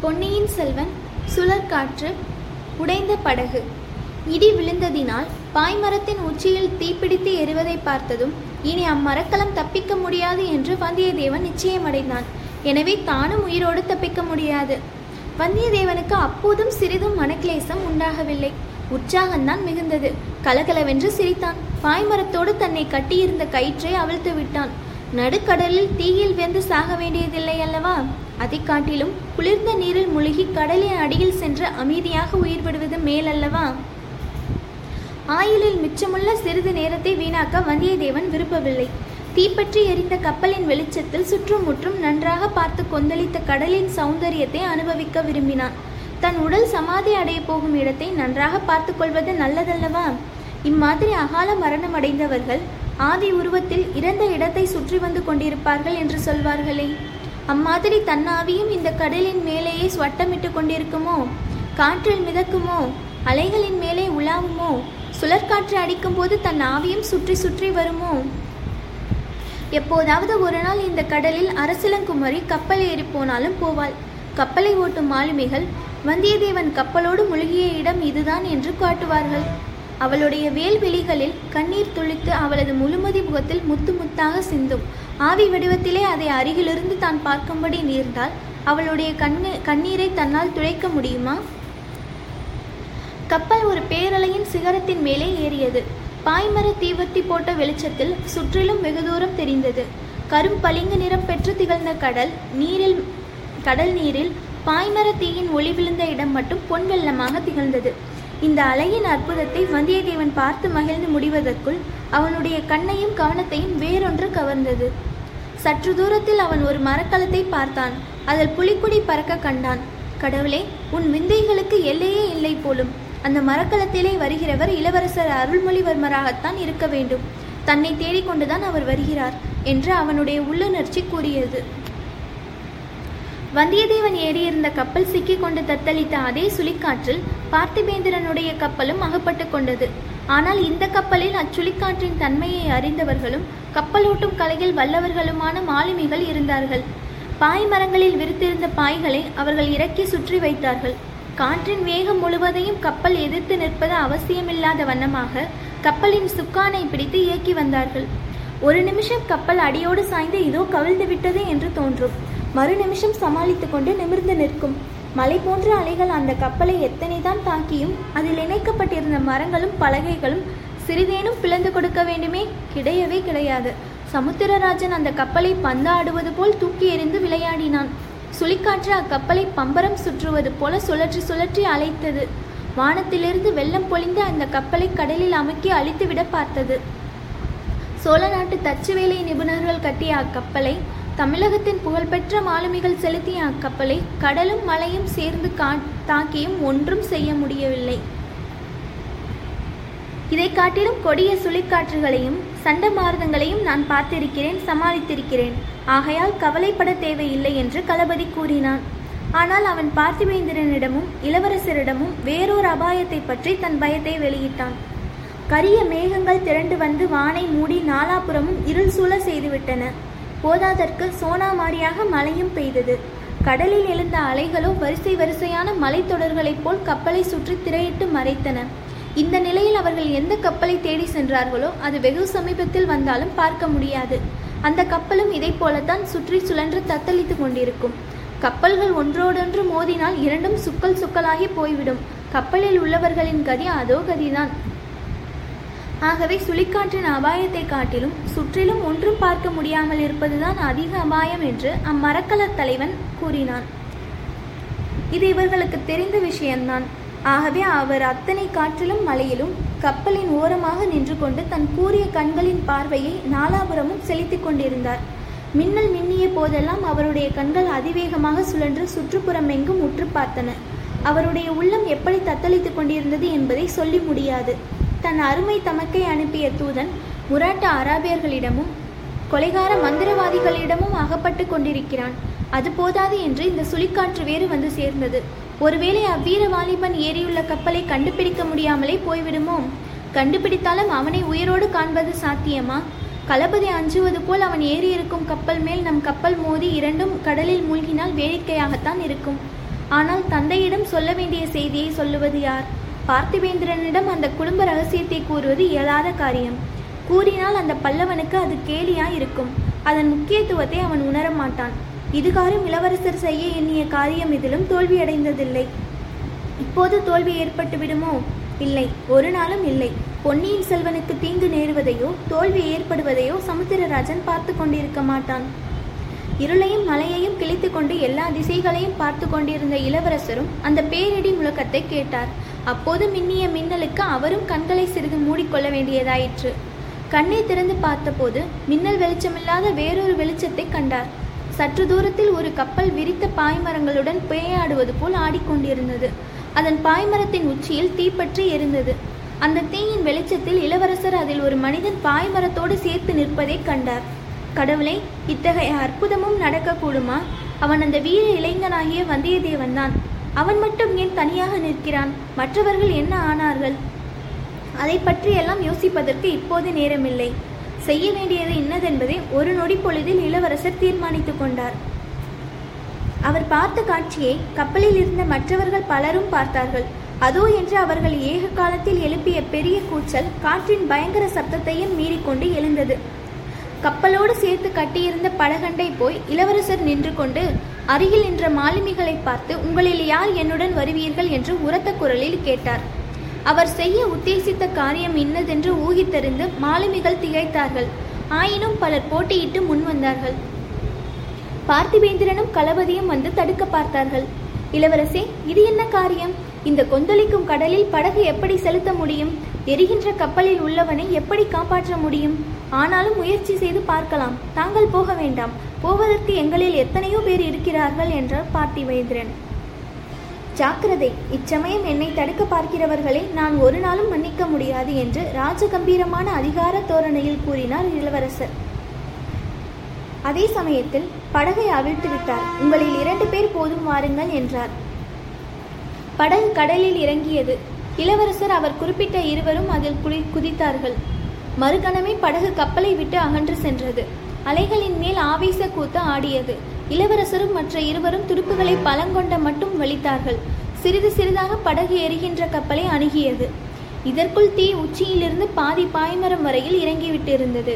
பொன்னியின் செல்வன் சுழற்காற்று உடைந்த படகு. இடி விழுந்ததினால் பாய்மரத்தின் உச்சியில் தீப்பிடித்து எரிவதை பார்த்ததும் இனி அம்மரக்கலம் தப்பிக்க முடியாது என்று வந்தியத்தேவன் நிச்சயமடைந்தான். எனவே தானும் உயிரோடு தப்பிக்க முடியாது. வந்தியத்தேவனுக்கு அப்போதும் சிறிதும் மனக்லேசம் உண்டாகவில்லை. உற்சாகம்தான் மிகுந்தது. கலகலவென்று சிரித்தான். பாய்மரத்தோடு தன்னை கட்டியிருந்த கயிற்றை அவிழ்த்து விட்டான். நடுக்கடலில் தீயில் வெந்து சாக வேண்டியதில்லை அல்லவா? அதை காட்டிலும் குளிர்ந்த நீரில் முழுகி கடலின் அடியில் சென்று அமைதியாக உயிர் விடுவது மேலல்லவா ஆயுளில் மிச்சமுள்ள சிறிது நேரத்தை வீணாக்க வந்தியத்தேவன் விரும்பவில்லை. தீப்பற்றி எரிந்த கப்பலின் வெளிச்சத்தில் சுற்றும் முற்றும் நன்றாக பார்த்து கொந்தளித்த கடலின் சௌந்தரியத்தை அனுபவிக்க விரும்பினான். தன் உடல் சமாதி அடைய போகும் இடத்தை நன்றாக பார்த்து கொள்வது நல்லதல்லவா? இம்மாதிரி அகால மரணம் அடைந்தவர்கள் ஆதி உருவத்தில் இறந்த இடத்தை சுற்றி வந்து கொண்டிருப்பார்கள் என்று சொல்வார்களே. அம்மாதிரி தன்னாவியும் இந்த கடலின் மேலேயே ஸ்வட்டமிட்டு கொண்டிருக்குமோ? காற்றில் மிதக்குமோ? அலைகளின் மேலே உலாவுமோ? சுழற்காற்று அடிக்கும் போது தன் ஆவியும் சுற்றி சுற்றி வருமோ? எப்போதாவது ஒரு நாள் இந்த கடலில் அரசிலங்குமரி கப்பல் ஏறி போனாலும் போவாள். கப்பலை ஓட்டும் மாலுமிகள் வந்தியத்தேவன் கப்பலோடு முழுகிய இடம் இதுதான் என்று காட்டுவார்கள். அவளுடைய வேல்விழிகளில் கண்ணீர் துளித்து அவளது முழுமதி முகத்தில் முத்து முத்தாக சிந்தும். ஆவி வடிவத்திலே அதை அருகிலிருந்து தான் பார்க்கும்படி நேர்ந்தால் அவளுடைய கண்ணு கண்ணீரை தன்னால் துடைக்க முடியுமா? கப்பல் ஒரு பேரலையின் சிகரத்தின் மேலே ஏறியது. பாய்மர தீவர்த்தி போட்ட வெளிச்சத்தில் சுற்றிலும் வெகு தூரம் தெரிந்தது. கரும் பளிங்கு நிறம் பெற்று திகழ்ந்த கடல் நீரில் கடல் நீரில் பாய்மர தீயின் ஒளி விழுந்த இடம் மட்டும் பொன் வெள்ளமாக திகழ்ந்தது. இந்த அலையின் அற்புதத்தை வந்தியத்தேவன் பார்த்து மகிழ்ந்து முடிவதற்குள் அவனுடைய கண்ணையும் கவனத்தையும் வேறொன்று கவர்ந்தது. சற்று தூரத்தில் அவன் ஒரு மரக்கலத்தை பார்த்தான். அதில் புலிக்குடி பறக்க கண்டான். கடவுளே உன் விந்தைகளுக்கு எல்லையே இல்லை போலும். அந்த மரக்கலத்திலே வருகிறவர் இளவரசர் அருள்மொழிவர்மராகத்தான் இருக்க வேண்டும். தன்னை தேடிக்கொண்டுதான் அவர் வருகிறார் என்று அவனுடைய உள்ளுணர்ச்சி கூறியது. வந்தியத்தேவன் ஏறியிருந்த கப்பல் சிக்கிக் கொண்டு தத்தளித்த அதே சுழிக்காற்றில் பார்த்திபேந்திரனுடைய கப்பலும் அகப்பட்டு கொண்டது. ஆனால் இந்த கப்பலில் அச்சுழிக்காற்றின் தன்மையை அறிந்தவர்களும் கப்பலோட்டும் கலையில் வல்லவர்களுமான மாலுமிகள் இருந்தார்கள். பாய் மரங்களில் விரித்திருந்த பாய்களை அவர்கள் இறக்கி சுற்றி வைத்தார்கள். காற்றின் வேகம் முழுவதையும் கப்பல் எதிர்த்து நிற்பது அவசியமில்லாத வண்ணமாக கப்பலின் சுக்கானை பிடித்து இயக்கி வந்தார்கள். ஒரு நிமிஷம் கப்பல் அடியோடு சாய்ந்து இதோ கவிழ்ந்து விட்டது என்று தோன்றும். மறுநிமிஷம் சமாளித்து கொண்டு நிமிர்ந்து நிற்கும். மலை போன்ற அலைகள் அந்த கப்பலை எத்தனைதான் தாக்கியும் அதில் இணைக்கப்பட்டிருந்த மரங்களும் பலகைகளும் சிறிதேனும் பிளந்து கொடுக்க வேண்டுமே? கிடையவே கிடையாது. சமுத்திரராஜன் அந்த கப்பலை பந்தாடுவது போல் தூக்கி எறிந்து விளையாடினான். சுழிக்காற்று அக்கப்பலை பம்பரம் சுற்றுவது போல சுழற்றி சுழற்றி அலைத்தது. வானத்திலிருந்து வெள்ளம் பொழிந்து அந்த கப்பலை கடலில் அமுக்கி அழித்துவிட பார்த்தது. சோழ நாட்டு தச்சு வேலை நிபுணர்கள் கட்டிய அக்கப்பலை தமிழகத்தின் புகழ்பெற்ற மாலுமிகள் செலுத்திய அக்கப்பலை கடலும் மலையும் சேர்ந்து கா தாக்கியும் ஒன்றும் செய்ய முடியவில்லை. இதை காட்டிலும் கொடிய சுழிக்காற்றுகளையும் சண்டமாரதங்களையும் நான் பார்த்திருக்கிறேன் சமாளித்திருக்கிறேன். ஆகையால் கவலைப்பட தேவையில்லை என்று களபதி கூறினான். ஆனால் அவன் பார்த்திவேந்திரனிடமும் இளவரசரிடமும் வேறொரு அபாயத்தை பற்றி தன் பயத்தை வெளியிட்டான். கரிய மேகங்கள் திரண்டு வந்து வானை மூடி நாலாபுறமும் இருள் சூழ செய்துவிட்டன. போதாதற்கு சோனாமாரியாக மழையும் பெய்தது. கடலில் எழுந்த அலைகளோ வரிசை வரிசையான மலைத்தொடர்களைப் போல் கப்பலை சுற்றி திரையிட்டு மறைத்தன. இந்த நிலையில் அவர்கள் எந்த கப்பலை தேடி சென்றார்களோ அது வெகு சமீபத்தில் வந்தாலும் பார்க்க முடியாது. அந்த கப்பலும் இதை போலத்தான் சுற்றி சுழன்று தத்தளித்து கொண்டிருக்கும். கப்பல்கள் ஒன்றோடொன்று மோதினால் இரண்டும் சுக்கல் சுக்கலாகி போய்விடும். கப்பலில் உள்ளவர்களின் கதி அதோ கதிதான். ஆகவே சுழிக்காற்றின் அபாயத்தை காட்டிலும் சுற்றிலும் ஒன்றும் பார்க்க முடியாமல் இருப்பதுதான் அதிக அபாயம் என்று அம்மரக்கலர் தலைவன் கூறினான். இது இவர்களுக்கு தெரிந்த விஷயம்தான். ஆகவே அவர் அத்தனை காற்றிலும் மலையிலும் கப்பலின் ஓரமாக நின்று கொண்டு தன் கூறிய கண்களின் பார்வையை நாலாபுரமும் செலுத்திக் கொண்டிருந்தார். மின்னல் மின்னிய போதெல்லாம் அவருடைய கண்கள் அதிவேகமாக சுழன்று சுற்றுப்புறம் எங்கும் உற்று பார்த்தன. அவருடைய உள்ளம் எப்படி தத்தளித்துக் கொண்டிருந்தது என்பதை சொல்லி முடியாது. தன் அருமை தமக்கை அனுப்பிய தூதன் முராட்ட அராபியர்களிடமும் கொலைகார மந்திரவாதிகளிடமும் அகப்பட்டு கொண்டிருக்கிறான். அது போதாது என்று இந்த சுழிக்காற்று வேறு வந்து சேர்ந்தது. ஒருவேளை அவ்வீர வாலிபன் ஏறியுள்ள கப்பலை கண்டுபிடிக்க முடியாமலே போய்விடுமோ? கண்டுபிடித்தாலும் அவனை உயிரோடு காண்பது சாத்தியமா? களபதி அஞ்சுவது போல் அவன் ஏறி இருக்கும் கப்பல் மேல் நம் கப்பல் மோதி இரண்டும் கடலில் மூழ்கினால் வேடிக்கையாகத்தான் இருக்கும். ஆனால் தந்தையிடம் சொல்ல வேண்டிய செய்தியை சொல்லுவது யார்? பார்த்திபேந்திரனிடம் அந்த குடும்ப ரகசியத்தை கூறுவது இயலாத காரியம். கூறினால் அந்த பல்லவனுக்கு அது கேலியாய் இருக்கும் அதன் முக்கியத்துவத்தை அவன் உணர மாட்டான். இதுகாரும் இளவரசர் செய்ய எண்ணிய காரியம் இதிலும் தோல்வியடைந்ததில்லை. இப்போது தோல்வி ஏற்பட்டு விடுமோ? இல்லை. ஒரு நாளும் இல்லை. பொன்னியின் செல்வனுக்கு தீங்கு நேருவதையோ தோல்வி ஏற்படுவதையோ சமுத்திரராஜன் பார்த்து கொண்டிருக்க மாட்டான். இருளையும் மலையையும் கிழித்து கொண்டு எல்லா திசைகளையும் பார்த்து கொண்டிருந்த இளவரசரும் அந்த பேரிடி முழக்கத்தை கேட்டார். அப்போது மின்னிய மின்னலுக்கு அவரும் கண்களை சிறிது மூடிக்கொள்ள வேண்டியதாயிற்று. கண்ணை திறந்து பார்த்தபோது மின்னல் வெளிச்சமில்லாத வேறொரு வெளிச்சத்தை கண்டார். சற்று தூரத்தில் ஒரு கப்பல் விரித்த பாய்மரங்களுடன் பேயாடுவது போல் ஆடிக்கொண்டிருந்தது. அதன் பாய்மரத்தின் உச்சியில் தீப்பற்றி எரிந்தது. அந்த தீயின் வெளிச்சத்தில் இளவரசர் அதில் ஒரு மனிதன் பாய்மரத்தோடு சேர்த்து நிற்பதை கண்டார். கடவுளை இத்தகைய அற்புதமும் நடக்கக்கூடுமா? அவன் அந்த வீர இளைஞனாகிய வந்தியத்தேவன் தான். அவன் மட்டும் ஏன் தனியாக நிற்கிறான்? மற்றவர்கள் என்ன ஆனார்கள்? அதை பற்றி எல்லாம் யோசிப்பதற்கு இப்போது நேரமில்லை. செய்ய வேண்டியது இன்னதென்பதை ஒரு நொடி பொழுதில் இளவரசர் தீர்மானித்துக் கொண்டார். அவர் பார்த்த காட்சியை கப்பலில் இருந்த மற்றவர்கள் பலரும் பார்த்தார்கள். அதோ என்று அவர்கள் ஏக காலத்தில் எழுப்பிய பெரிய கூச்சல் காற்றின் பயங்கர சத்தத்தையும் மீறிக்கொண்டு எழுந்தது. கப்பலோடு சேர்த்து கட்டியிருந்த படகண்டை போய் இளவரசர் நின்று கொண்டு அருகில் நின்ற மாலுமிகளை பார்த்து உங்களில் யார் என்னுடன் வருவீர்கள்? என்று உரத்த குரலில் கேட்டார். அவர் செய்ய உத்தேசித்த காரியம் இன்னதென்று ஊகித்தறிந்து மாலுமிகள் திகைத்தார்கள். ஆயினும் பலர் போட்டியிட்டு முன் வந்தார்கள். பார்த்திபேந்திரனும் களபதியும் வந்து தடுக்க பார்த்தார்கள். இளவரசே இது என்ன காரியம்? இந்த கொந்தளிக்கும் கடலில் படகு எப்படி செலுத்த முடியும்? எரிகின்ற கப்பலில் உள்ளவனை எப்படி காப்பாற்ற முடியும்? ஆனாலும் முயற்சி செய்து பார்க்கலாம். தாங்கள் போக வேண்டாம். போவதற்கு எங்களில் எத்தனையோ பேர் இருக்கிறார்கள் என்றார் பார்த்திபேந்திரன் ஜாக்கிரதை. இச்சமயம் என்னை தடுக்க பார்க்கிறவர்களை நான் ஒரு நாளும் மன்னிக்க முடியாது என்று ராஜகம்பீரமான அதிகார தோரணையில் கூறினார் இளவரசர். அதே சமயத்தில் படகை அவிழ்த்து விட்டார். உங்களில் இரண்டு பேர் போதும் வாருங்கள் என்றார். படகு கடலில் இறங்கியது. இளவரசர் அவர் குறிப்பிட்ட இருவரும் அதில் குதி குதித்தார்கள். மறுகணமே படகு கப்பலை விட்டு அகன்று சென்றது. அலைகளின் மேல் ஆவேச கூத்து ஆடியது. இளவரசரும் மற்ற இருவரும் துடுப்புகளை பலங்கொண்ட மட்டும் வலித்தார்கள். சிறிது சிறிதாக படகு எரிகின்ற கப்பலை அணுகியது. இதற்குள் தீ உச்சியிலிருந்து பாதி பாய்மரம் வரையில் இறங்கிவிட்டிருந்தது.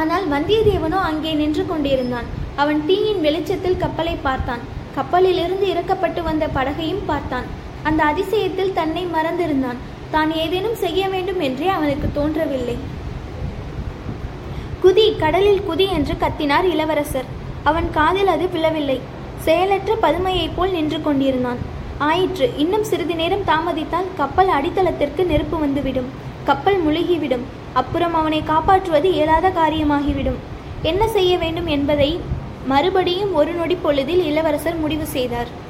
ஆனால் வந்தியத்தேவனோ அங்கே நின்று கொண்டிருந்தான். அவன் தீயின் வெளிச்சத்தில் கப்பலை பார்த்தான். கப்பலிலிருந்து இறக்கப்பட்டு வந்த படகையும் பார்த்தான். அந்த அதிசயத்தில் தன்னை மறந்திருந்தான். தான் ஏதேனும் செய்ய வேண்டும் என்றே அவனுக்கு தோன்றவில்லை. குதி கடலில் குதி என்று கத்தினார் இளவரசர். அவன் காதில் அது விழவில்லை. செயலற்ற பதுமையைப் போல் நின்று கொண்டிருந்தான். ஆயிற்று இன்னும் சிறிது நேரம் தாமதித்தால் கப்பல் அடித்தளத்திற்கு நெருப்பு வந்துவிடும். கப்பல் முழுகிவிடும். அப்புறம் அவனை காப்பாற்றுவது இயலாத காரியமாகிவிடும். என்ன செய்ய வேண்டும் என்பதை மறுபடியும் ஒரு நொடி பொழுதில் இளவரசர் முடிவு செய்தார்.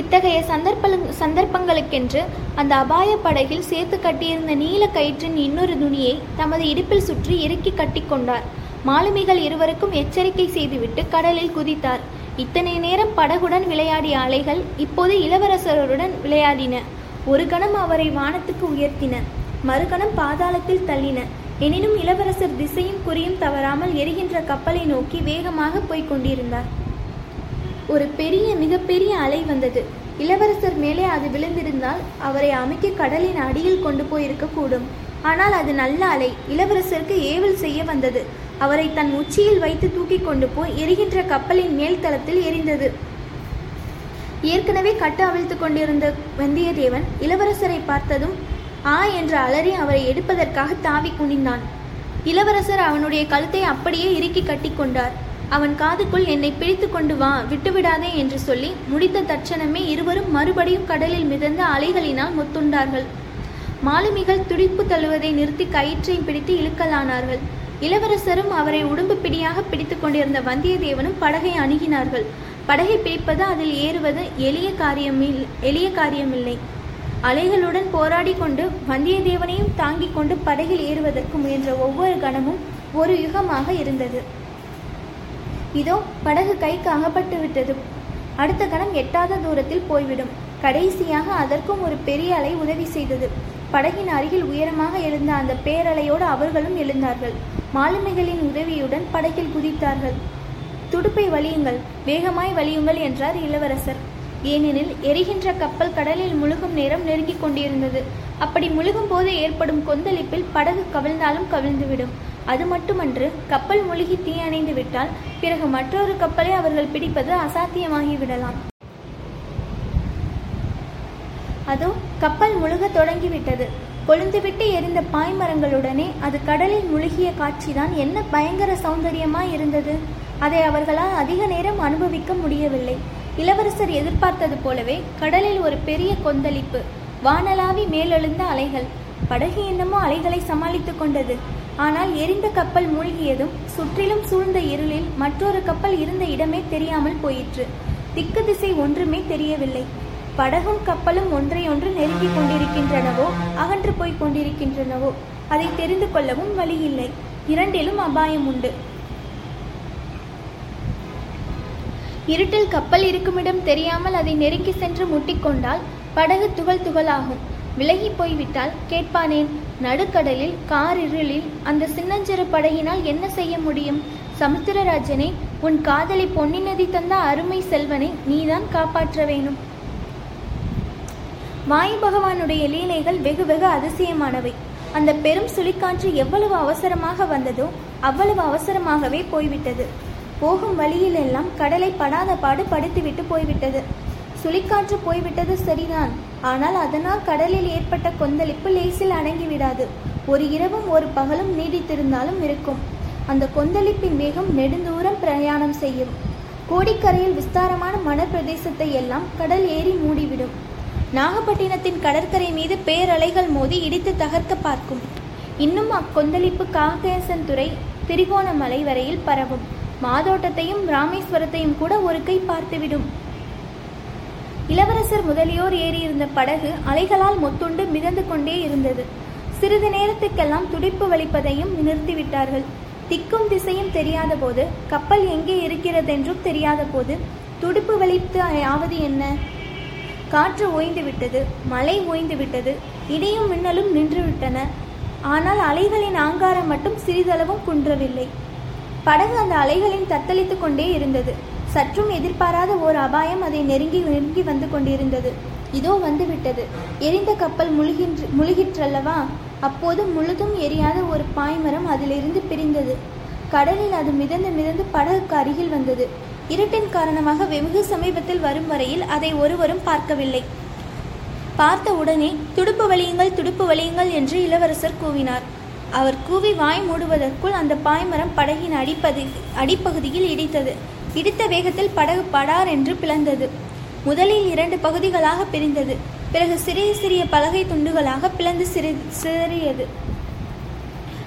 இத்தகைய சந்தர்ப்ப சந்தர்ப்பங்களுக்கென்று அந்த அபாய படகில் சேர்த்து கட்டியிருந்த நீல கயிற்றின் இன்னொரு துணியை தமது இடுப்பில் சுற்றி இறுக்கி கட்டிக்கொண்டார் மாலுமிகள் இருவருக்கும் எச்சரிக்கை செய்துவிட்டு கடலில் குதித்தார். இத்தனை நேரம் படகுடன் விளையாடிய அலைகள் இப்போது இளவரசருடன் விளையாடின. ஒரு கணம் அவரை வானத்துக்கு உயர்த்தின. மறுகணம் பாதாளத்தில் தள்ளின. எனினும் இளவரசர் திசையும் குறியும் தவறாமல் எரிகின்ற கப்பலை நோக்கி வேகமாக போய்க் கொண்டிருந்தார். ஒரு பெரிய மிகப்பெரிய அலை வந்தது. இளவரசர் மேலே அது விழுந்திருந்தால் அவரை அமைக்க கடலின் அடியில் கொண்டு போயிருக்க கூடும் ஆனால் அது நல்ல அலை. இளவரசருக்கு ஏவல் செய்ய வந்தது. அவரை தன் உச்சியில் வைத்து தூக்கி கொண்டு போய் எரிகின்ற கப்பலின் மேல் தளத்தில் எரிந்தது. ஏற்கனவே கட்டு அவிழ்த்து கொண்டிருந்த வந்தியத்தேவன் இளவரசரை பார்த்ததும் ஆ என்று அலறி அவரை எடுப்பதற்காக தாவி குனிந்தான். இளவரசர் அவனுடைய கழுத்தை அப்படியே இறுக்கி கட்டிக்கொண்டார் அவன் காதுக்குள் என்னை பிடித்து கொண்டு வா விட்டுவிடாதே என்று சொல்லி முடித்த தட்சணமே இருவரும் மறுபடியும் கடலில் மிதந்த அலைகளினால் முத்துண்டார்கள். மாலுமிகள் துடிப்பு தள்ளுவதை நிறுத்தி கயிற்றை பிடித்து இழுக்கலானார்கள். இளவரசரும் அவரை உடம்பு பிடியாக பிடித்து கொண்டிருந்த வந்தியத்தேவனும் படகை அணுகினார்கள். படகை பிடிப்பது அதில் ஏறுவது எளிய காரியமில் எளிய காரியமில்லை. அலைகளுடன் போராடி கொண்டு வந்தியத்தேவனையும் தாங்கிக் கொண்டு படகில் ஏறுவதற்கு முயன்ற ஒவ்வொரு கணமும் ஒரு யுகமாக இருந்தது. இதோ படகு கைக்கு அகப்பட்டு விட்டது. அடுத்த கணம் எட்டாத தூரத்தில் போய்விடும். கடைசியாக அதற்கும் ஒரு பெரிய அலை உதவி செய்தது. படகின் அருகில் உயரமாக எழுந்த அந்த பேரலையோடு அவர்களும் எழுந்தார்கள். மாலுமிகளின் உதவியுடன் படகில் குதித்தார்கள். துடுப்பை வலியுங்கள் வேகமாய் வலியுங்கள் என்றார் இளவரசர். ஏனெனில் எரிகின்ற கப்பல் கடலில் முழுகும் நேரம் நெருங்கிக் கொண்டிருந்தது. அப்படி முழுகும் போது ஏற்படும் கொந்தளிப்பில் படகு கவிழ்ந்தாலும் கவிழ்ந்துவிடும். அது மட்டுமன்று கப்பல் முழுகி தீயணைந்து விட்டால் பிறகு மற்றொரு கப்பலை அவர்கள் பிடிப்பது அசாத்தியமாகிவிடலாம். அதோ கப்பல் முழுக தொடங்கிவிட்டது. கொழுந்துவிட்டு எரிந்த பாய்மரங்களுடனே அது கடலில் முழுகிய காட்சிதான். என்ன பயங்கர சௌந்தரியமாய் இருந்தது. அதை அவர்களால் அதிக நேரம் அனுபவிக்க முடியவில்லை. இளவரசர் எதிர்பார்த்தது போலவே கடலில் ஒரு பெரிய கொந்தளிப்பு வானலாவி மேலெழுந்த அலைகள் படகு என்னமோ அலைகளை சமாளித்துக் கொண்டது. ஆனால் எரிந்த கப்பல் மூழ்கியதும் சுற்றிலும் சூழ்ந்த இருளில் மற்றொரு கப்பல் இருந்த இடமே தெரியாமல் போயிற்று. திக்கு திசை ஒன்றுமே தெரியவில்லை. படகும் கப்பலும் ஒன்றையொன்று நெருங்கிக் கொண்டிருக்கின்றனவோ அகன்று போய்க் கொண்டிருக்கின்றனவோ அதை தெரிந்து கொள்ளவும் வழியில்லை. இரண்டிலும் அபாயம் உண்டு. இருட்டில் கப்பல் இருக்குமிடம் தெரியாமல் அதை நெருங்கி சென்று முட்டிக்கொண்டால் படகு துகள் துகளாகும். விலகி போய்விட்டால் கேட்பானேன் நடுக்கடலில் காரிருளில் அந்த சின்னஞ்சிறு படையினால் என்ன செய்ய முடியும்? சமுத்திரராஜனே உன் காதலி பொன்னி நதி தந்த அருமை செல்வனை நீதான் காப்பாற்ற வேணும். வாயு பகவானுடைய லீலைகள் வெகு வெகு அதிசயமானவை. அந்த பெரும் சுழிக்காற்று எவ்வளவு அவசரமாக வந்ததோ அவ்வளவு அவசரமாகவே போய்விட்டது. போகும் வழியிலெல்லாம் கடலை படாத பாடு படுத்துவிட்டு போய்விட்டது. சுழிக்காற்று போய்விட்டது சரிதான். ஆனால் அதனால் கடலில் ஏற்பட்ட கொந்தளிப்பு லேசில் அடங்கிவிடாது ஒரு இரவும் ஒரு பகலும் நீடித்திருந்தாலும் இருக்கும். அந்த கொந்தளிப்பின் வேகம் நெடுந்தூரம் பிரயாணம் செய்யும். கோடிக்கரையில் விஸ்தாரமான மனப்பிரதேசத்தை எல்லாம் கடல் ஏறி மூடிவிடும். நாகப்பட்டினத்தின் கடற்கரை மீது பேரலைகள் மோதி இடித்து தகர்க்க பார்க்கும். இன்னும் அக்கொந்தளிப்பு காகேசன்துறை திரிகோணமலை வரையில் பரவும். மாதோட்டத்தையும் ராமேஸ்வரத்தையும் கூட ஒரு கை பார்த்துவிடும். இளவரசர் முதலியோர் ஏறியிருந்த படகு அலைகளால் மொத்துண்டு மிதந்து கொண்டே இருந்தது. சிறிது நேரத்துக்கெல்லாம் துடிப்பு வலிப்பதையும் நிறுத்திவிட்டார்கள். திக்கும் திசையும் தெரியாத போது கப்பல் எங்கே இருக்கிறதென்றும் தெரியாத போது துடிப்பு வலித்து ஆவது என்ன? காற்று ஓய்ந்து விட்டது மழை ஓய்ந்து விட்டது இடியும் மின்னலும் நின்றுவிட்டன ஆனால் அலைகளின் ஆங்காரம் மட்டும் சிறிதளவும் குன்றவில்லை. படகு அந்த அலைகளின் தத்தளித்து கொண்டே இருந்தது. சற்றும் எதிர்பாராத ஓர் அபாயம் அதை நெருங்கி நெருங்கி வந்து கொண்டிருந்தது. இதோ வந்துவிட்டது. எரிந்த கப்பல் முழுகின்ற முழுகிற்றல்லவா? அப்போது முழுதும் எரியாத ஒரு பாய்மரம் அதிலிருந்து பிரிந்தது. கடலில் அது மிதந்து மிதந்து படகுக்கு அருகில் வந்தது. இருட்டின் காரணமாக வெகு சமீபத்தில் வரும் வரையில் அதை ஒருவரும் பார்க்கவில்லை. பார்த்த உடனே துடுப்பு வலியுங்கள் துடுப்பு வலியுங்கள் என்று இளவரசர் கூவினார். அவர் கூவி வாய் மூடுவதற்குள் அந்த பாய்மரம் படகின் அடிப்பது அடிப்பகுதியில் இடித்தது. இடித்த வேகத்தில் படகு படார் என்று பிளந்தது. முதலில் இரண்டு பகுதிகளாக பிரிந்தது. பிறகு சிறிய சிறிய பலகை துண்டுகளாக பிளந்து சிறி சிதறியது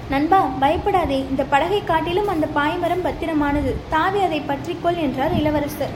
நண்பா பயப்படாதே. இந்த படகை காட்டிலும் அந்த பாய்மரம் பத்திரமானது. தாவி அதை பற்றிக்கொள் என்றார் இளவரசர்.